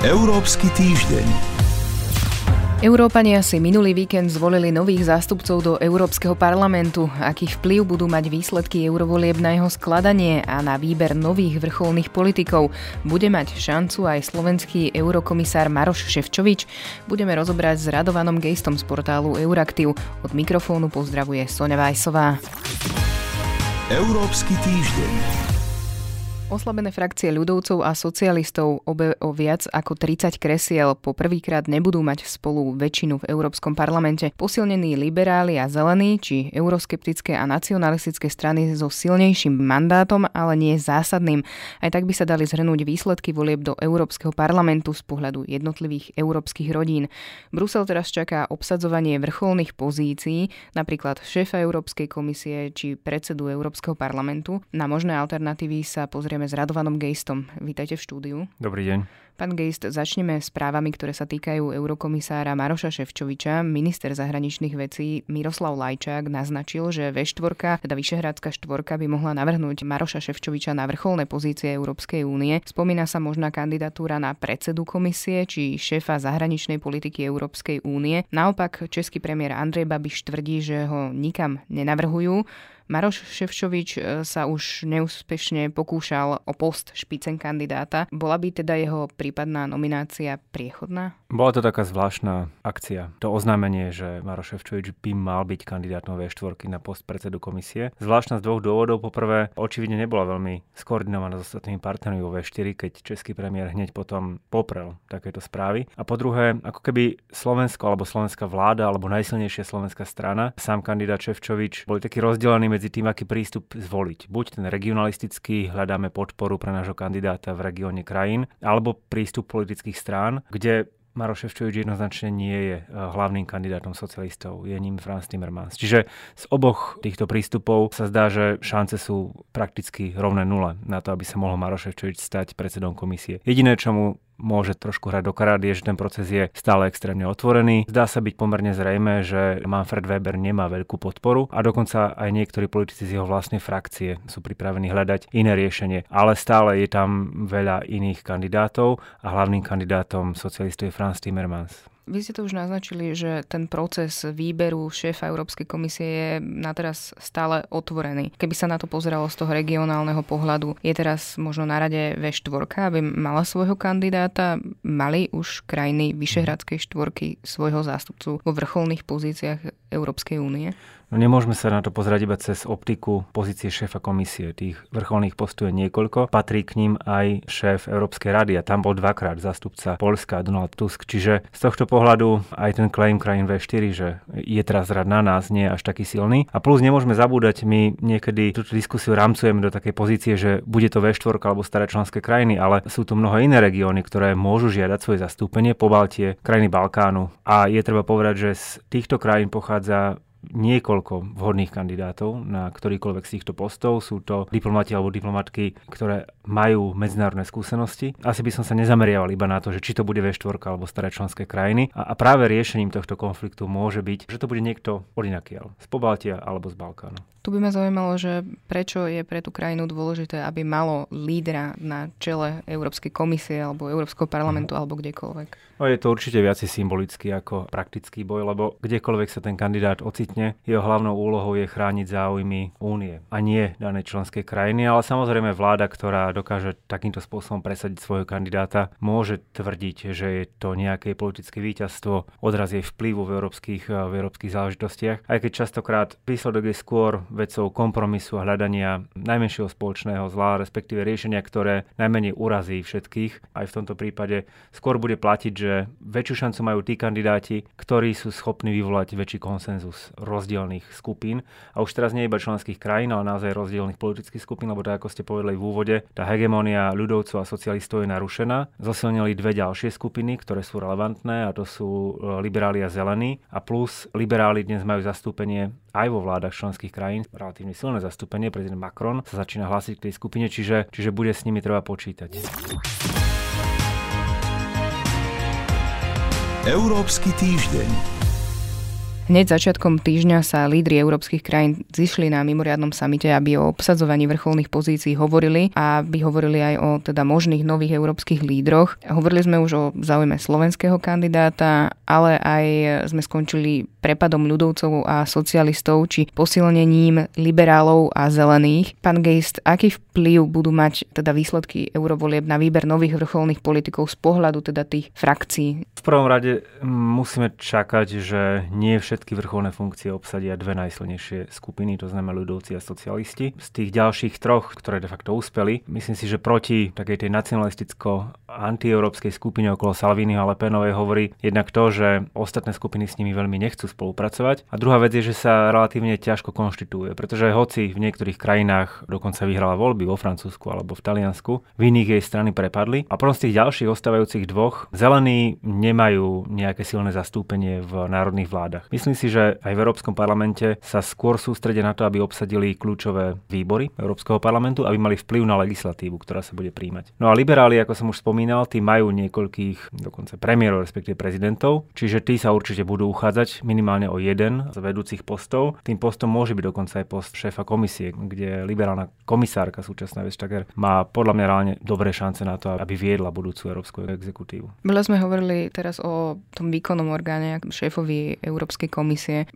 Európsky týždeň. Európania si minulý víkend zvolili nových zástupcov do Európskeho parlamentu. Aký vplyv budú mať výsledky eurovolieb na jeho skladanie a na výber nových vrcholných politikov? Bude mať šancu aj slovenský eurokomisár Maroš Ševčovič? Budeme rozobrať s Radovanom Gejstom z portálu Euraktiv. Od mikrofónu pozdravuje Sonja Vajsová. Európsky týždeň. Oslabené frakcie ľudovcov a socialistov obe o viac ako 30 kresiel po prvýkrát nebudú mať spolu väčšinu v Európskom parlamente. Posilnení liberáli a zelení, či euroskeptické a nacionalistické strany so silnejším mandátom, ale nie zásadným. Aj tak by sa dali zhrnúť výsledky volieb do Európskeho parlamentu z pohľadu jednotlivých európskych rodín. Brusel teraz čaká obsadzovanie vrcholných pozícií, napríklad šéfa Európskej komisie či predsedu Európskeho parlamentu. Na možné alternatívy sa pozrieme Začneme s Radovanom Gejstom. Vítajte v štúdiu. Dobrý deň. Pán Gejst, začneme správami, ktoré sa týkajú eurokomisára Maroša Ševčoviča. Minister zahraničných vecí Miroslav Lajčák naznačil, že V4, teda Vyšehradská štvorka, by mohla navrhnúť Maroša Ševčoviča na vrcholné pozície Európskej únie. Spomína sa možná kandidatúra na predsedu komisie či šéfa zahraničnej politiky Európskej únie. Naopak, český premiér Andrej Babiš tvrdí, že ho nikam nenavrhujú. Maroš Ševčovič e, sa už neúspešne pokúšal o post špicen kandidáta. Bola by teda jeho prípadná nominácia priechodná? Bola to taká zvláštna akcia. To oznámenie, že Maroš Ševčovič by mal byť kandidátom V4 na post predsedu komisie. Zvláštna z dvoch dôvodov. Poprvé, očividne nebola veľmi skoordinovaná s ostatnými partnermi vo V4, keď český premiér hneď potom poprel takéto správy. A po druhé, ako keby Slovensko alebo slovenská vláda alebo najsilnejšia slovenská strana, sám kandidát Ševčovič, boli taký rozdelený medzi tým, aký prístup zvoliť. Buď ten regionalistický, hľadáme podporu pre nášho kandidáta v regióne krajín, alebo prístup politických strán, kde Maroš Ševčovič jednoznačne nie je eh, hlavným kandidátom socialistov, je ním Franz Timmermans. Čiže z oboch týchto prístupov sa zdá, že šance sú prakticky rovné nule na to, aby sa mohol Maroš Ševčovič stať predsedom komisie. Jediné, čo mu môže trošku hrať do karát, je, že ten proces je stále extrémne otvorený. Zdá sa byť pomerne zrejme, že Manfred Weber nemá veľkú podporu a dokonca aj niektorí politici z jeho vlastnej frakcie sú pripravení hľadať iné riešenie. Ale stále je tam veľa iných kandidátov a hlavným kandidátom socialistov je Franz Timmermans. Vy ste to už naznačili, že ten proces výberu šéfa Európskej komisie je na teraz stále otvorený. Keby sa na to pozeralo z toho regionálneho pohľadu, je teraz možno na rade V4, aby mala svojho kandidáta. Mali už krajiny Vyšehradskej štvorky svojho zástupcu vo vrcholných pozíciách Európskej únie? No nemôžeme sa na to pozerať iba cez optiku pozície šéfa komisie. Tých vrcholných postov je niekoľko. Patrí k ním aj šéf Európskej rady a tam bol dvakrát zástupca Polska Donald Tusk. Čiže z tohto pohľadu aj ten claim krajín V4, že je teraz rad na nás, nie je až taký silný. A plus nemôžeme zabúdať, my niekedy túto diskusiu rámcujeme do takej pozície, že bude to V4 alebo staré členské krajiny, ale sú tu mnoho iné regióny, ktoré môžu žiadať svoje zastúpenie, po Baltie, krajiny Balkánu. A je treba povedať, že z týchto krajín pochádza niekoľko vhodných kandidátov na ktorýkoľvek z týchto postov. Sú to diplomati alebo diplomatky, ktoré majú medzinárodné skúsenosti. Asi by som sa nezameriaval iba na to, že či to bude V4 alebo staré členské krajiny. A, a práve riešením tohto konfliktu môže byť, že to bude niekto odinakiaľ, z Pobaltia alebo z Balkánu. Tu by ma zaujímalo, že prečo je pre tú krajinu dôležité, aby malo lídra na čele Európskej komisie alebo Európskeho parlamentu uh-huh. alebo kdekoľvek. No, je to určite viac symbolický ako praktický boj, lebo kdekoľvek sa ten kandidát ocitne, jeho hlavnou úlohou je chrániť záujmy únie a nie danej členskej krajiny, ale samozrejme vláda, ktorá dokáže takýmto spôsobom presadiť svojho kandidáta, môže tvrdiť, že je to nejaké politické víťazstvo, odraz jej vplyvu v európskych, v európskych záležitostiach, aj keď častokrát výsledok je skôr vecou kompromisu a hľadania najmenšieho spoločného zla, respektíve riešenia, ktoré najmenej urazí všetkých. Aj v tomto prípade skôr bude platiť, že väčšiu šancu majú tí kandidáti, ktorí sú schopní vyvolať väčší konsenzus rozdielných skupín. A už teraz nie iba členských krajín, ale naozaj rozdielných politických skupín, lebo tak ako ste povedali v úvode, tá hegemónia ľudovcov a socialistov je narušená. Zosilnili dve ďalšie skupiny, ktoré sú relevantné a to sú e, liberáli a zelení. A plus liberáli dnes majú zastúpenie aj vo vládach členských krajín, relatívne silné zastúpenie, prezident Macron sa začína hlásiť k tej skupine, čiže, čiže bude s nimi treba počítať. Európsky týždeň. Hneď začiatkom týždňa sa lídry európskych krajín zišli na mimoriadnom samite, aby o obsadzovaní vrcholných pozícií hovorili a aby hovorili aj o teda možných nových európskych lídroch. Hovorili sme už o záujme slovenského kandidáta, ale aj sme skončili prepadom ľudovcov a socialistov či posilnením liberálov a zelených. Pán Geist, aký vplyv budú mať teda výsledky eurovolieb na výber nových vrcholných politikov z pohľadu teda tých frakcií? V prvom rade musíme čakať, že nie všetky vrcholné funkcie obsadia dve najsilnejšie skupiny, to znamená ľudovci a socialisti. Z tých ďalších troch, ktoré de facto uspeli, myslím si, že proti takej tej nacionalisticko-antieurópskej skupine okolo Salviniho a Lepenovej hovorí jednak to, že ostatné skupiny s nimi veľmi nechcú spolupracovať. A druhá vec je, že sa relatívne ťažko konštituje, pretože hoci v niektorých krajinách dokonca vyhrala voľby vo Francúzsku alebo v Taliansku, v iných jej strany prepadli. A potom z tých ďalších ostávajúcich dvoch, zelení nemajú nejaké silné zastúpenie v národných vládach. Myslím si, že aj v Európskom parlamente sa skôr sústredia na to, aby obsadili kľúčové výbory Európskeho parlamentu, aby mali vplyv na legislatívu, ktorá sa bude príjmať. No a liberáli, ako som už spomínal, tí majú niekoľkých dokonca premiérov, respektíve prezidentov, čiže tí sa určite budú uchádzať minimálne o jeden z vedúcich postov. Tým postom môže byť dokonca aj post šéfa komisie, kde liberálna komisárka súčasná Vestager má podľa mňa reálne dobré šance na to, aby viedla budúcu európsku exekutívu. Veľa sme hovorili teraz o tom výkonnom orgáne, šéfovi Európskej komisie.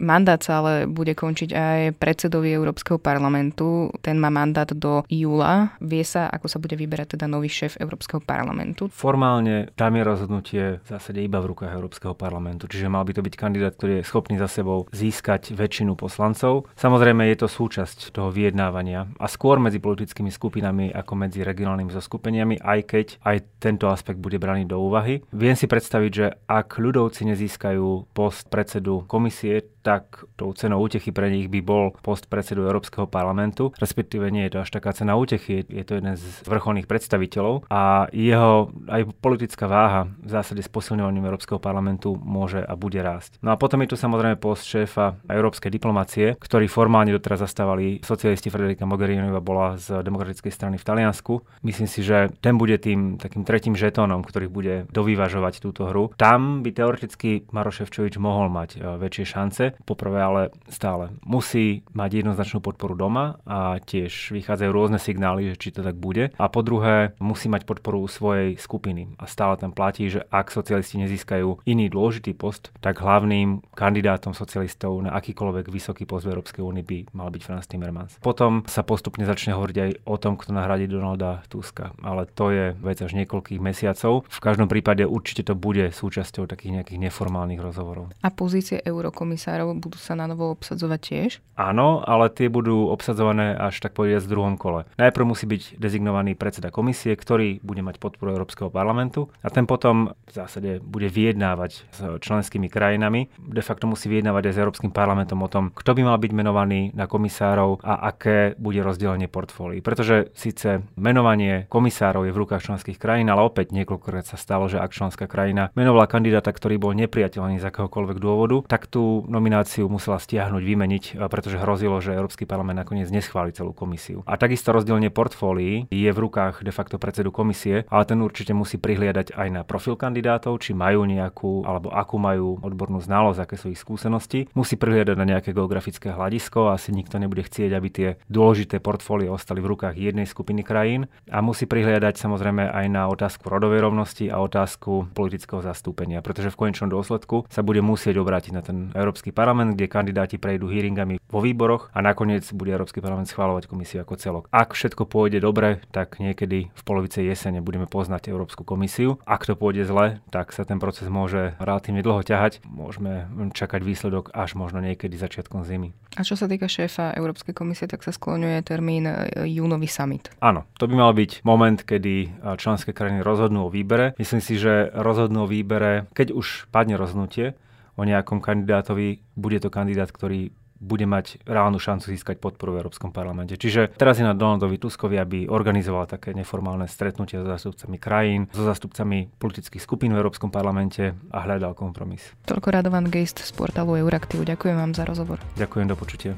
Mandát sa ale bude končiť aj predsedovi Európskeho parlamentu. Ten má mandát do júla. Vie sa, ako sa bude vyberať teda nový šéf Európskeho parlamentu? Formálne tam je rozhodnutie v zásade iba v rukách Európskeho parlamentu, čiže mal by to byť kandidát, ktorý je schopný za sebou získať väčšinu poslancov. Samozrejme je to súčasť toho vyjednávania a skôr medzi politickými skupinami ako medzi regionálnymi zoskupeniami, aj keď aj tento aspekt bude braný do úvahy. Viem si predstaviť, že ak ľudovci nezískajú post predsedu komisie, komisie tak tou cenou útechy pre nich by bol post predsedu Európskeho parlamentu, respektíve nie je to až taká cena útechy, je to jeden z vrcholných predstaviteľov a jeho aj politická váha v zásade s posilňovaním Európskeho parlamentu môže a bude rásť. No a potom je tu samozrejme post šéfa európskej diplomácie, ktorý formálne doteraz zastávali socialisti Frederika Mogherinova bola z demokratickej strany v Taliansku. Myslím si, že ten bude tým takým tretím žetónom, ktorý bude dovyvažovať túto hru. Tam by teoreticky Maroš Ševčovič mohol mať e, väčšie šance, Poprvé ale stále musí mať jednoznačnú podporu doma a tiež vychádzajú rôzne signály, že či to tak bude. A po druhé musí mať podporu svojej skupiny. A stále tam platí, že ak socialisti nezískajú iný dôležitý post, tak hlavným kandidátom socialistov na akýkoľvek vysoký post v Európskej únii by mal byť Franz Timmermans. Potom sa postupne začne hovoriť aj o tom, kto nahradí Donalda Tuska. Ale to je vec až niekoľkých mesiacov. V každom prípade určite to bude súčasťou takých nejakých neformálnych rozhovorov. A pozície eurokomisárov komisárov budú sa na novo obsadzovať tiež? Áno, ale tie budú obsadzované až tak povedať v druhom kole. Najprv musí byť dezignovaný predseda komisie, ktorý bude mať podporu Európskeho parlamentu a ten potom v zásade bude vyjednávať s členskými krajinami. De facto musí vyjednávať aj s Európskym parlamentom o tom, kto by mal byť menovaný na komisárov a aké bude rozdelenie portfólií. Pretože síce menovanie komisárov je v rukách členských krajín, ale opäť niekoľkokrát sa stalo, že ak členská krajina menovala kandidáta, ktorý bol nepriateľný z akéhokoľvek dôvodu, tak tú nomináciu nomináciu musela stiahnuť, vymeniť, pretože hrozilo, že Európsky parlament nakoniec neschváli celú komisiu. A takisto rozdelenie portfólií je v rukách de facto predsedu komisie, ale ten určite musí prihliadať aj na profil kandidátov, či majú nejakú alebo akú majú odbornú znalosť, aké sú ich skúsenosti. Musí prihliadať na nejaké geografické hľadisko, asi nikto nebude chcieť, aby tie dôležité portfólie ostali v rukách jednej skupiny krajín a musí prihliadať samozrejme aj na otázku rodovej rovnosti a otázku politického zastúpenia, pretože v konečnom dôsledku sa bude musieť obrátiť na ten Európsky parlament parlament, kde kandidáti prejdú hearingami vo výboroch a nakoniec bude Európsky parlament schváľovať komisiu ako celok. Ak všetko pôjde dobre, tak niekedy v polovice jesene budeme poznať Európsku komisiu. Ak to pôjde zle, tak sa ten proces môže relatívne dlho ťahať. Môžeme čakať výsledok až možno niekedy začiatkom zimy. A čo sa týka šéfa Európskej komisie, tak sa skloňuje termín e, júnový summit. Áno, to by mal byť moment, kedy e, členské krajiny rozhodnú o výbere. Myslím si, že rozhodnú o výbere, keď už padne rozhodnutie, o nejakom kandidátovi, bude to kandidát, ktorý bude mať reálnu šancu získať podporu v Európskom parlamente. Čiže teraz je na Donaldovi Tuskovi, aby organizoval také neformálne stretnutia so zástupcami krajín, so zástupcami politických skupín v Európskom parlamente a hľadal kompromis. Toľko Radovan Geist z portálu Euraktiv. Ďakujem vám za rozhovor. Ďakujem, do počutia.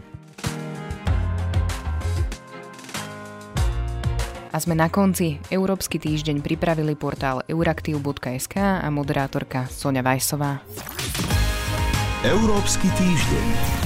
A sme na konci. Európsky týždeň pripravili portál euraktiv.sk a moderátorka Sonja Vajsová. Európsky týždeň.